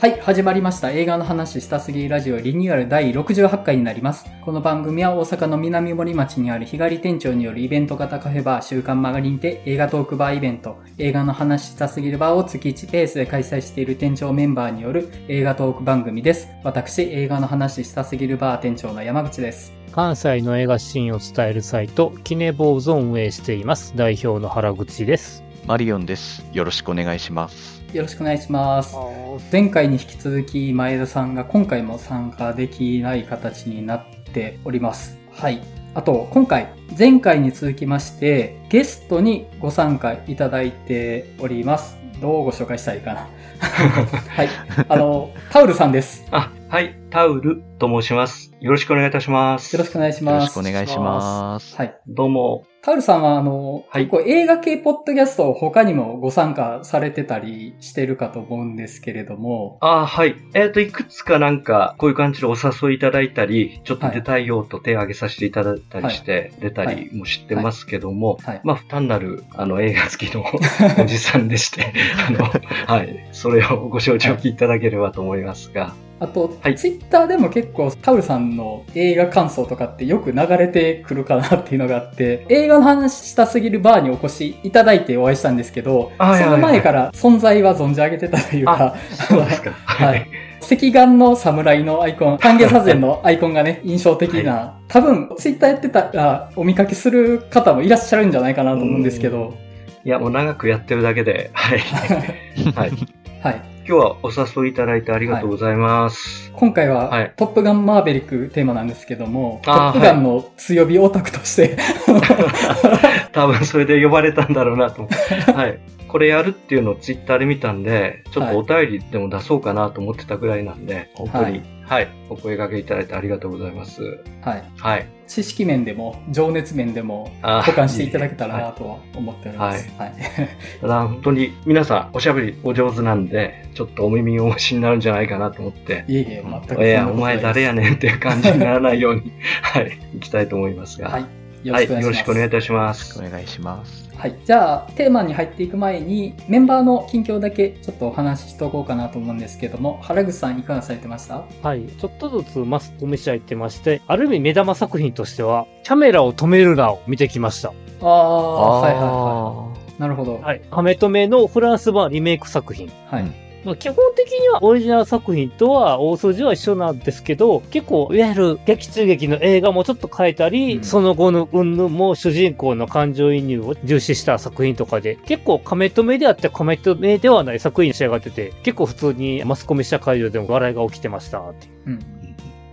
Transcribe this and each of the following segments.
はい、始まりました。映画の話したすぎラジオリニューアル第68回になります。この番組は大阪の南森町にある日帰り店長によるイベント型カフェバー週刊マガリンで映画トークバーイベント、映画の話したすぎるバーを月1ペースで開催している店長メンバーによる映画トーク番組です。私、映画の話したすぎるバー店長の山口です。関西の映画シーンを伝えるサイト、キネボーズを運営しています。代表の原口です。マリオンです。よろしくお願いします。よろしくお願いします。前回に引き続き前田さんが今回も参加できない形になっております。はい。あと、今回、前回に続きまして、ゲストにご参加いただいております。どうご紹介したらいいかな。はい。あの、タウルさんです。あ、はい、タウルと申します。よろしくお願いいたします。よろしくお願いしよろします。くお願いします。はい。どうも。タウルさんは、あの、はい。結構映画系ポッドキャストを他にもご参加されてたりしてるかと思うんですけれども、あ、はい。えっ、と、いくつかなんか、こういう感じでお誘いいただいたり、ちょっと出たいよと手を挙げさせていただいたりして、出たりも知ってますけども、はい。まあ、単なる、あの、映画好きの おじさんでして、あの、はい。それをご承知おきいただければと思いますが、あと、はいツイッターでも結構タウルさんの映画感想とかってよく流れてくるかなっていうのがあって、映画の話したすぎるバーにお越しいただいてお会いしたんですけど、その前から存在は存じ上げてたというか、そうですか。はい。赤眼の侍のアイコン、半月左遷のアイコンがね、印象的な、多分、ツイッターやってたらお見かけする方もいらっしゃるんじゃないかなと思うんですけど、いや、もう長くやってるだけで、はい。はい。はい。今日はお誘いいただいてありがとうございます。今回は、はいトップガンマーベリックテーマなんですけども、トップガンの強火オタクとして、多分それで呼ばれたんだろうなと。はい。これやるっていうのをツイッターで見たんで、ちょっとお便りでも出そうかなと思ってたぐらいなんで、本当に、はい、お声掛けいただいてありがとうございます。はい。はい。知識面でも、情熱面でも、保管していただけたらなとは思っております。はい。ただ本当に皆さんおしゃべりお上手なんで、ちょっとお耳汚しになるんじゃないかなと思って、いえいえ、全くいいや。お前誰やねんっていう感じにならないように、はい、行きたいと思いますが。はい。よろはい、しくお願いします。よろしくお願いいたします。お願いします。はい。じゃあ、テーマに入っていく前に、メンバーの近況だけちょっとお話ししておこうかなと思うんですけども、原口さんいかがされてました？はい。ちょっとずつマスコミシャ行ってまして、ある意味目玉作品としては、キャメラを止めるなを見てきました。ああ、はいはいはい。なるほど。はい。カメ止めのフランス版リメイク作品。はい。うんまあ基本的にはオリジナル作品とは大筋は一緒なんですけど、結構、いわゆる劇中劇の映画もちょっと変えたり、うんその後の云々も主人公の感情移入を重視した作品とかで、結構カメ止めであってカメ止めではない作品に仕上がってて、結構普通にマスコミした会場でも笑いが起きてましたってうん。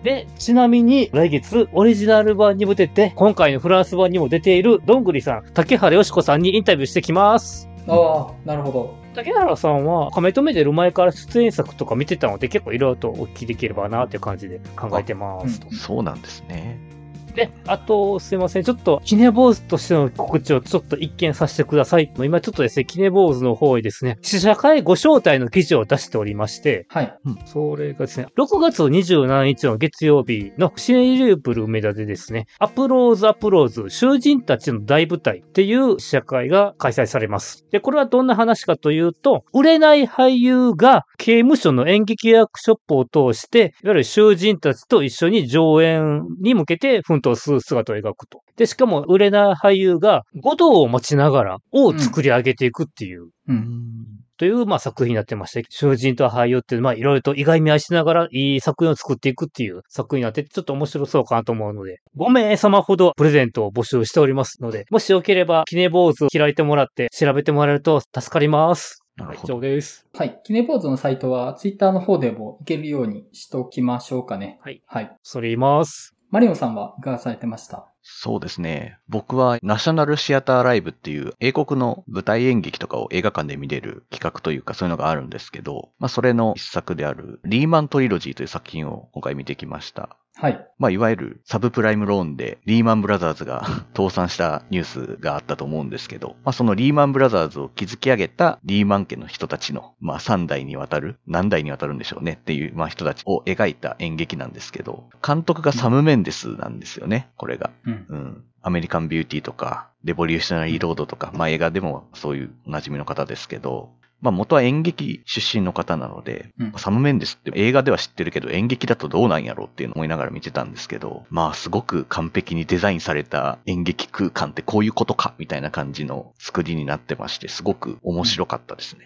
で、ちなみに来月オリジナル版にも出て、今回のフランス版にも出ているどんぐりさん、竹原よしこさんにインタビューしてきます。ああ、なるほど。竹原さんは、亀止めてる前から出演作とか見てたので、結構いろいろとお聞きできればなっていう感じで考えてますと。そうなんですね。で、あと、すいません。ちょっと、キネ坊主としての告知をちょっと一見させてください。今ちょっとですね、キネ坊主の方にですね、試写会ご招待の記事を出しておりまして、はい。それがですね、6月27日の月曜日のシネリュープル梅田でですね、アプローズアプローズ、囚人たちの大舞台っていう試写会が開催されます。で、これはどんな話かというと、売れない俳優が刑務所の演劇ワークショップを通して、いわゆる囚人たちと一緒に上演に向けて奮闘する姿を描くと。で、しかも売れない俳優が五道を待ちながらを作り上げていくっていううん。という、まあ、作品になってまして、囚人と俳優って、まあ、いろいろと意外見合いしながら、いい作品を作っていくっていう作品になってて、ちょっと面白そうかなと思うので、5名様ほどプレゼントを募集しておりますので、もしよければ、キネ坊主開いてもらって、調べてもらえると助かります。はい、以なるほど。上です。はい。キネポーズのサイトは、ツイッターの方でも行けるようにしておきましょうかね。はい。はい。それ言います。マリオさんはいかがされてましたそうですね。僕はナショナルシアターライブっていう英国の舞台演劇とかを映画館で見れる企画というかそういうのがあるんですけど、まあそれの一作であるリーマントリロジーという作品を今回見てきました。はい。まあ、いわゆるサブプライムローンでリーマンブラザーズが 倒産したニュースがあったと思うんですけど、まあ、そのリーマンブラザーズを築き上げたリーマン家の人たちの、まあ、3代にわたる、何代にわたるんでしょうねっていう、まあ、人たちを描いた演劇なんですけど、監督がサム・メンデスなんですよね、これが。うん。うん。アメリカンビューティーとか、レボリューショナリーロードとか、まあ映画でもそういうお馴染みの方ですけど、まあ元は演劇出身の方なので、うんサム・メンデスって映画では知ってるけど演劇だとどうなんやろうっていうのを思いながら見てたんですけど、まあすごく完璧にデザインされた演劇空間ってこういうことかみたいな感じの作りになってまして、すごく面白かったですね。うん。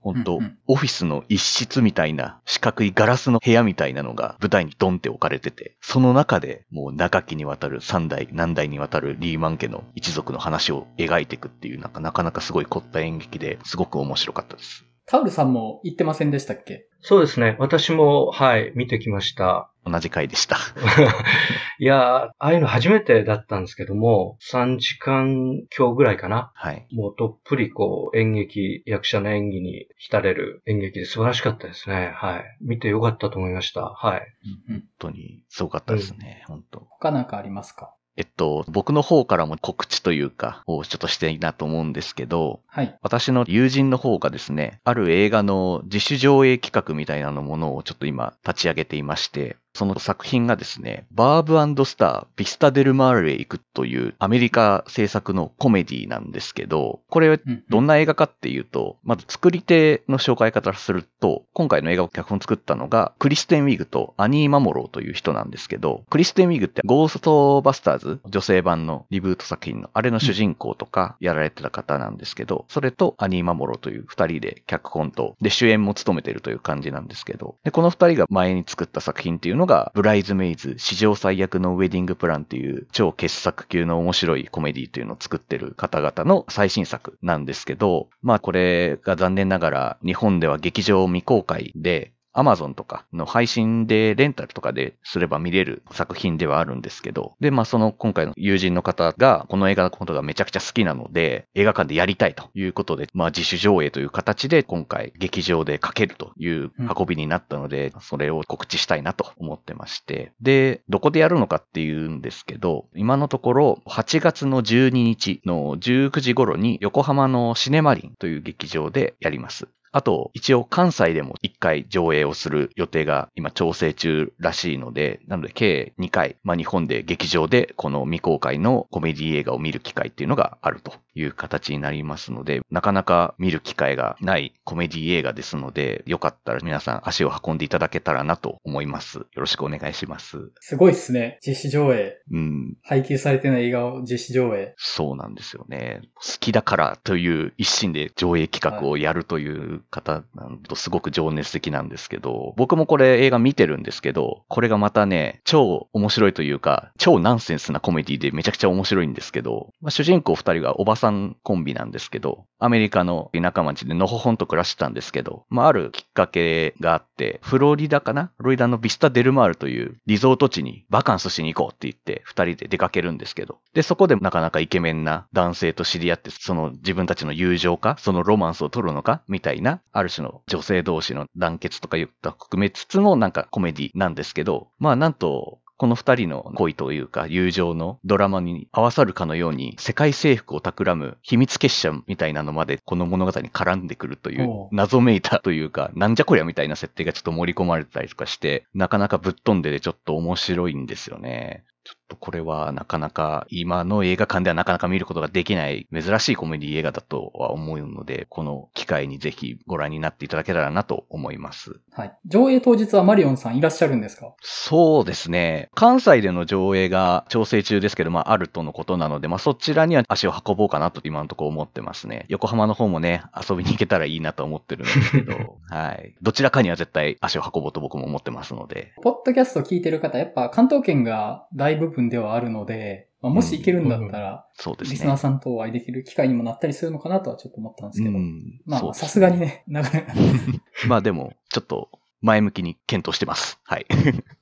本当、うんうんオフィスの一室みたいな四角いガラスの部屋みたいなのが舞台にドンって置かれてて、その中でもう長きにわたる三代、何代にわたるリーマン家の一族の話を描いていくっていう、なんかなかなかすごい凝った演劇ですごく面白かったです。タウルさんも言ってませんでしたっけ？そうですね。私も、はい、見てきました。同じ回でした。いやー、ああいうの初めてだったんですけども、3時間今日ぐらいかな。はい。もうどっぷりこう演劇、役者の演技に浸れる演劇で素晴らしかったですね。はい。見てよかったと思いました。はい。うんうん。本当にすごかったですね。本当。他なんかありますか？えっと、僕の方からも告知というか、をちょっとしていいなと思うんですけど、はい。私の友人の方がですね、ある映画の自主上映企画みたいなのものをちょっと今立ち上げていまして、その作品がですね、バーブスター、ビスタデルマーレへ行くというアメリカ制作のコメディなんですけど、これうんどんな映画かっていうと、まず作り手の紹介方からすると、今回の映画を脚本作ったのが、クリステン・ウィグとアニー・マモローという人なんですけど、クリステン・ウィグってゴーストバスターズ、女性版のリブート作品のあれの主人公とかやられてた方なんですけど、それとアニー・マモローという二人で脚本と、で主演も務めてるという感じなんですけど、で、この二人が前に作った作品っていうのが、がブライズ・メイズ、史上最悪のウェディングプランっていう超傑作級の面白いコメディというのを作ってる方々の最新作なんですけど、まあこれが残念ながら日本では劇場未公開で、アマゾンとかの配信でレンタルとかですれば見れる作品ではあるんですけど、で、まあその今回の友人の方がこの映画のことがめちゃくちゃ好きなので、映画館でやりたいということで、まあ自主上映という形で今回劇場でかけるという運びになったので、それを告知したいなと思ってまして、で、どこでやるのかっていうんですけど、今のところ8月の12日の19時頃に横浜のシネマリンという劇場でやります。あと、一応関西でも1回上映をする予定が今調整中らしいので、なので計2回、まあ日本で劇場でこの未公開のコメディ映画を見る機会っていうのがあると。いう形になりますので、なかなか見る機会がないコメディ映画ですので、よかったら皆さん足を運んでいただけたらなと思います。よろしくお願いします。すごいっすね。実施上映。うん、配給されてない映画を実施上映。そうなんですよね。好きだからという一心で上映企画をやるという方なんとすごく情熱的なんですけど、僕もこれ映画見てるんですけど、これがまたね、超面白いというか、超ナンセンスなコメディでめちゃくちゃ面白いんですけど、まあ、主人公二人がおばさんコンビなんですけど、アメリカの田舎町でのほほんと暮らしてたんですけど、まあ、あるきっかけがあって、フロリダかな？フロリダのビスタデルマールというリゾート地にバカンスしに行こうって言って、二人で出かけるんですけど、で、そこでなかなかイケメンな男性と知り合って、その自分たちの友情か、そのロマンスを取るのか、みたいな、ある種の女性同士の団結とか言った含めつつのなんかコメディなんですけど、まあなんと、この二人の恋というか友情のドラマに合わさるかのように世界征服を企む秘密結社みたいなのまでこの物語に絡んでくるという謎めいたというかなんじゃこりゃみたいな設定がちょっと盛り込まれてたりとかしてなかなかぶっ飛んでてちょっと面白いんですよね。ちょっとこれはなかなか今の映画館ではなかなか見ることができない珍しいコメディ映画だとは思うので、この機会にぜひご覧になっていただけたらなと思います。はい。上映当日はマリオンさんいらっしゃるんですか？そうですね。関西での上映が調整中ですけど、まあ、あるとのことなので、まあ、そちらには足を運ぼうかなと今のところ思ってますね。横浜の方もね、遊びに行けたらいいなと思ってるんですけど、はい。どちらかには絶対足を運ぼうと僕も思ってますので。ポッドキャスト聞いてる方、やっぱ関東圏が大部分ではあるので、まあ、もし行けるんだったら、そうですね。リスナーさんとお会いできる機会にもなったりするのかなとはちょっと思ったんですけど。うんまあ、さすがにね、なかなか まあでも、ちょっと前向きに検討してます。はい。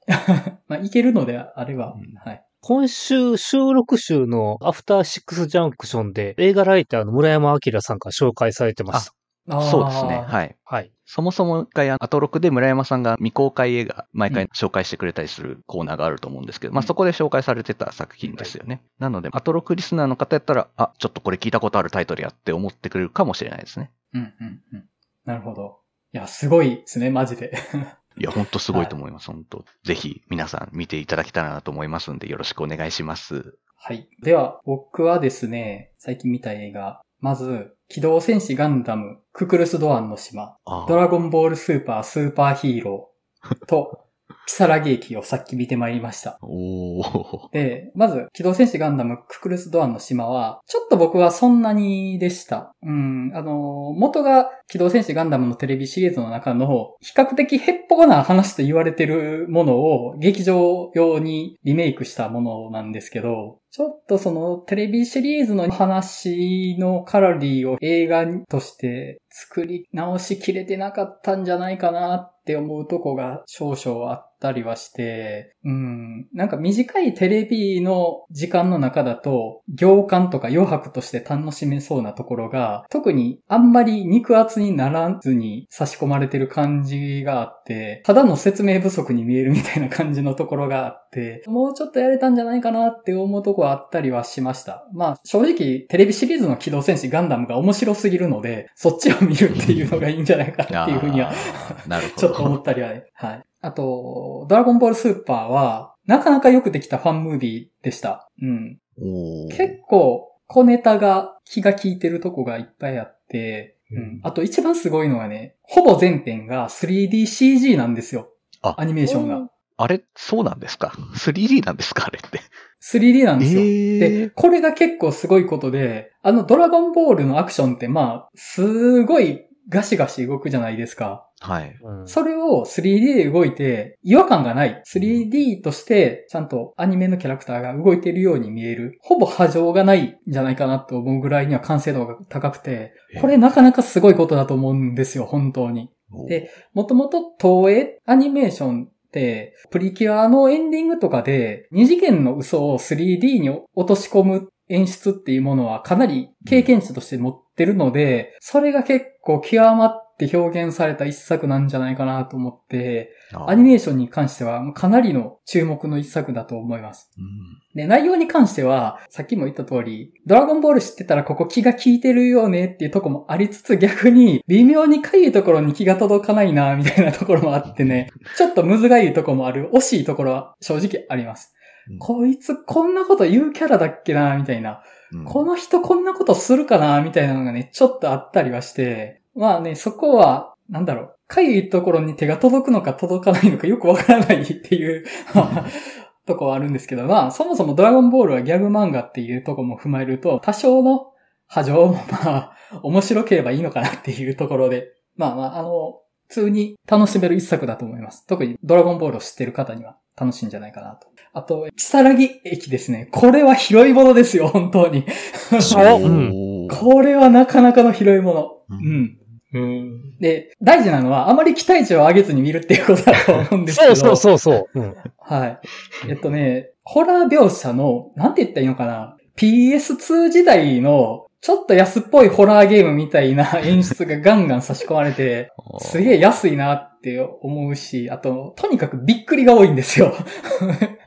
まあ、行けるのであれば、うんはい。今週収録週のアフターシックスジャンクションで映画ライターの村山明さんが紹介されてました。そうですね。はい。はい。そもそも一回、アトロクで村山さんが未公開映画、毎回紹介してくれたりするコーナーがあると思うんですけど、まあそこで紹介されてた作品ですよね。なので、アトロクリスナーの方やったら、あ、ちょっとこれ聞いたことあるタイトルやって思ってくれるかもしれないですね。うんうんうん。なるほど。いや、すごいですね、マジで。いや、ほんとすごいと思います、本当ぜひ皆さん見ていただけたらなと思いますんで、よろしくお願いします。はい。では、僕はですね、最近見た映画、まず、機動戦士ガンダム、ククルス・ドアンの島、あドラゴンボールスーパースーパーヒーローと、キサラゲ駅をさっき見てまいりました。で、まず、機動戦士ガンダムククルスドアンの島は、ちょっと僕はそんなにでした。うん、あの、元が機動戦士ガンダムのテレビシリーズの中の、比較的ヘッポコな話と言われてるものを劇場用にリメイクしたものなんですけど、ちょっとそのテレビシリーズの話のカロリーを映画として作り直しきれてなかったんじゃないかなって思うとこが少々あったりはして、うん、なんか短いテレビの時間の中だと、行間とか余白として楽しめそうなところが、特にあんまり肉厚にならずに差し込まれてる感じがあって、ただの説明不足に見えるみたいな感じのところがあって、もうちょっとやれたんじゃないかなって思うとこはあったりはしました。まあ正直テレビシリーズの機動戦士ガンダムが面白すぎるので、そっちを見るっていうのがいいんじゃないかなっていうふうにはなるほど。ちょっと思ったりはね。はい。あと、ドラゴンボールスーパーは、なかなかよくできたファンムービーでした。うん。結構、小ネタが気が利いてるとこがいっぱいあって、うん。あと一番すごいのがね、ほぼ全編が 3DCG なんですよ。あアニメーションが。あれ、そうなんですか ?3D なんですか？あれって。3D なんですよ。えで、これが結構すごいことで、あのドラゴンボールのアクションってまあ、すごいガシガシ動くじゃないですか。はい。うんそれを 3D で動いて違和感がない。3D としてちゃんとアニメのキャラクターが動いているように見える。ほぼ波状がないんじゃないかなと思うぐらいには完成度が高くて、これなかなかすごいことだと思うんですよ、本当に。でもともと東映アニメーションプリキュアのエンディングとかで、二次元の嘘を 3D に落とし込む演出っていうものはかなり経験値として持ってるので、それが結構極まってて表現された一作なんじゃないかなと思って、アニメーションに関してはかなりの注目の一作だと思います。うんで、内容に関しては、さっきも言った通り、ドラゴンボール知ってたらここ気が利いてるよねっていうとこもありつつ逆に、微妙にかゆいところに気が届かないな、みたいなところもあってね、ちょっとむずがゆいところもある、惜しいところは正直あります。うんこいつこんなこと言うキャラだっけな、みたいな。うんこの人こんなことするかな、みたいなのがね、ちょっとあったりはして、まあね、そこは、なんだろう、かゆいところに手が届くのか届かないのかよくわからないっていう、とこはあるんですけど、まあ、そもそもドラゴンボールはギャグ漫画っていうとこも踏まえると、多少の波状もまあ、面白ければいいのかなっていうところで、まあまあ、あの、普通に楽しめる一作だと思います。特にドラゴンボールを知ってる方には楽しいんじゃないかなと。あと、木更木駅ですね。これは広いものですよ、本当に。これはなかなかの広いもの。ううんん。うん。で、大事なのは、あまり期待値を上げずに見るっていうことだと思うんですけど。そうそうそうそう。うんはい。えっとね、ホラー描写の、なんて言ったらいいのかな。PS2 時代の、ちょっと安っぽいホラーゲームみたいな演出がガンガン差し込まれて、すげえ安いなって思うし、あと、とにかくびっくりが多いんですよ。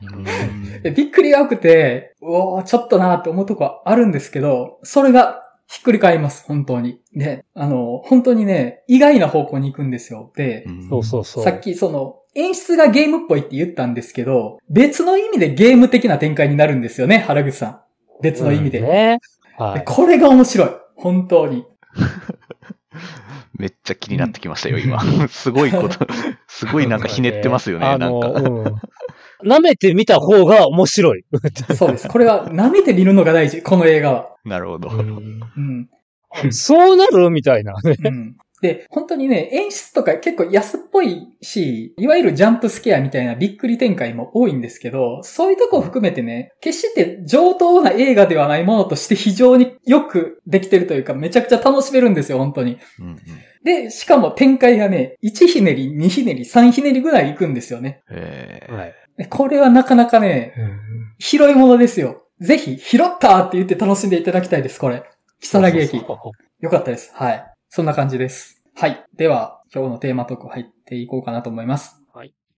びっくりが多くて、うおーちょっとなーって思うとこはあるんですけど、それがひっくり返ります、本当に。で、あの、本当にね、意外な方向に行くんですよ。で、そうそうそう。さっきその、演出がゲームっぽいって言ったんですけど、別の意味でゲーム的な展開になるんですよね、原口さん。別の意味で。うんね。ではい。これが面白い。本当に。めっちゃ気になってきましたよ、今。すごいこと、すごいなんかひねってますよね、あの、なんか。うん。舐めてみた方が面白い。そうです。これは舐めて見るのが大事、この映画は。なるほど。うん。そうなるみたいなね。うん。で、本当にね、演出とか結構安っぽいし、いわゆるジャンプスケアみたいなびっくり展開も多いんですけど、そういうとこを含めてね、決して上等な映画ではないものとして非常によくできてるというか、めちゃくちゃ楽しめるんですよ、本当に。うんうんで、しかも展開がね、1ひねり、2ひねり、3ひねりぐらい行くんですよね。えーはい。でこれはなかなかね、広いものですよ。ぜひ、拾ったって言って楽しんでいただきたいです、これ。木更木駅。よかったです。はい。そんな感じです。はい。では、今日のテーマトーク入っていこうかなと思います。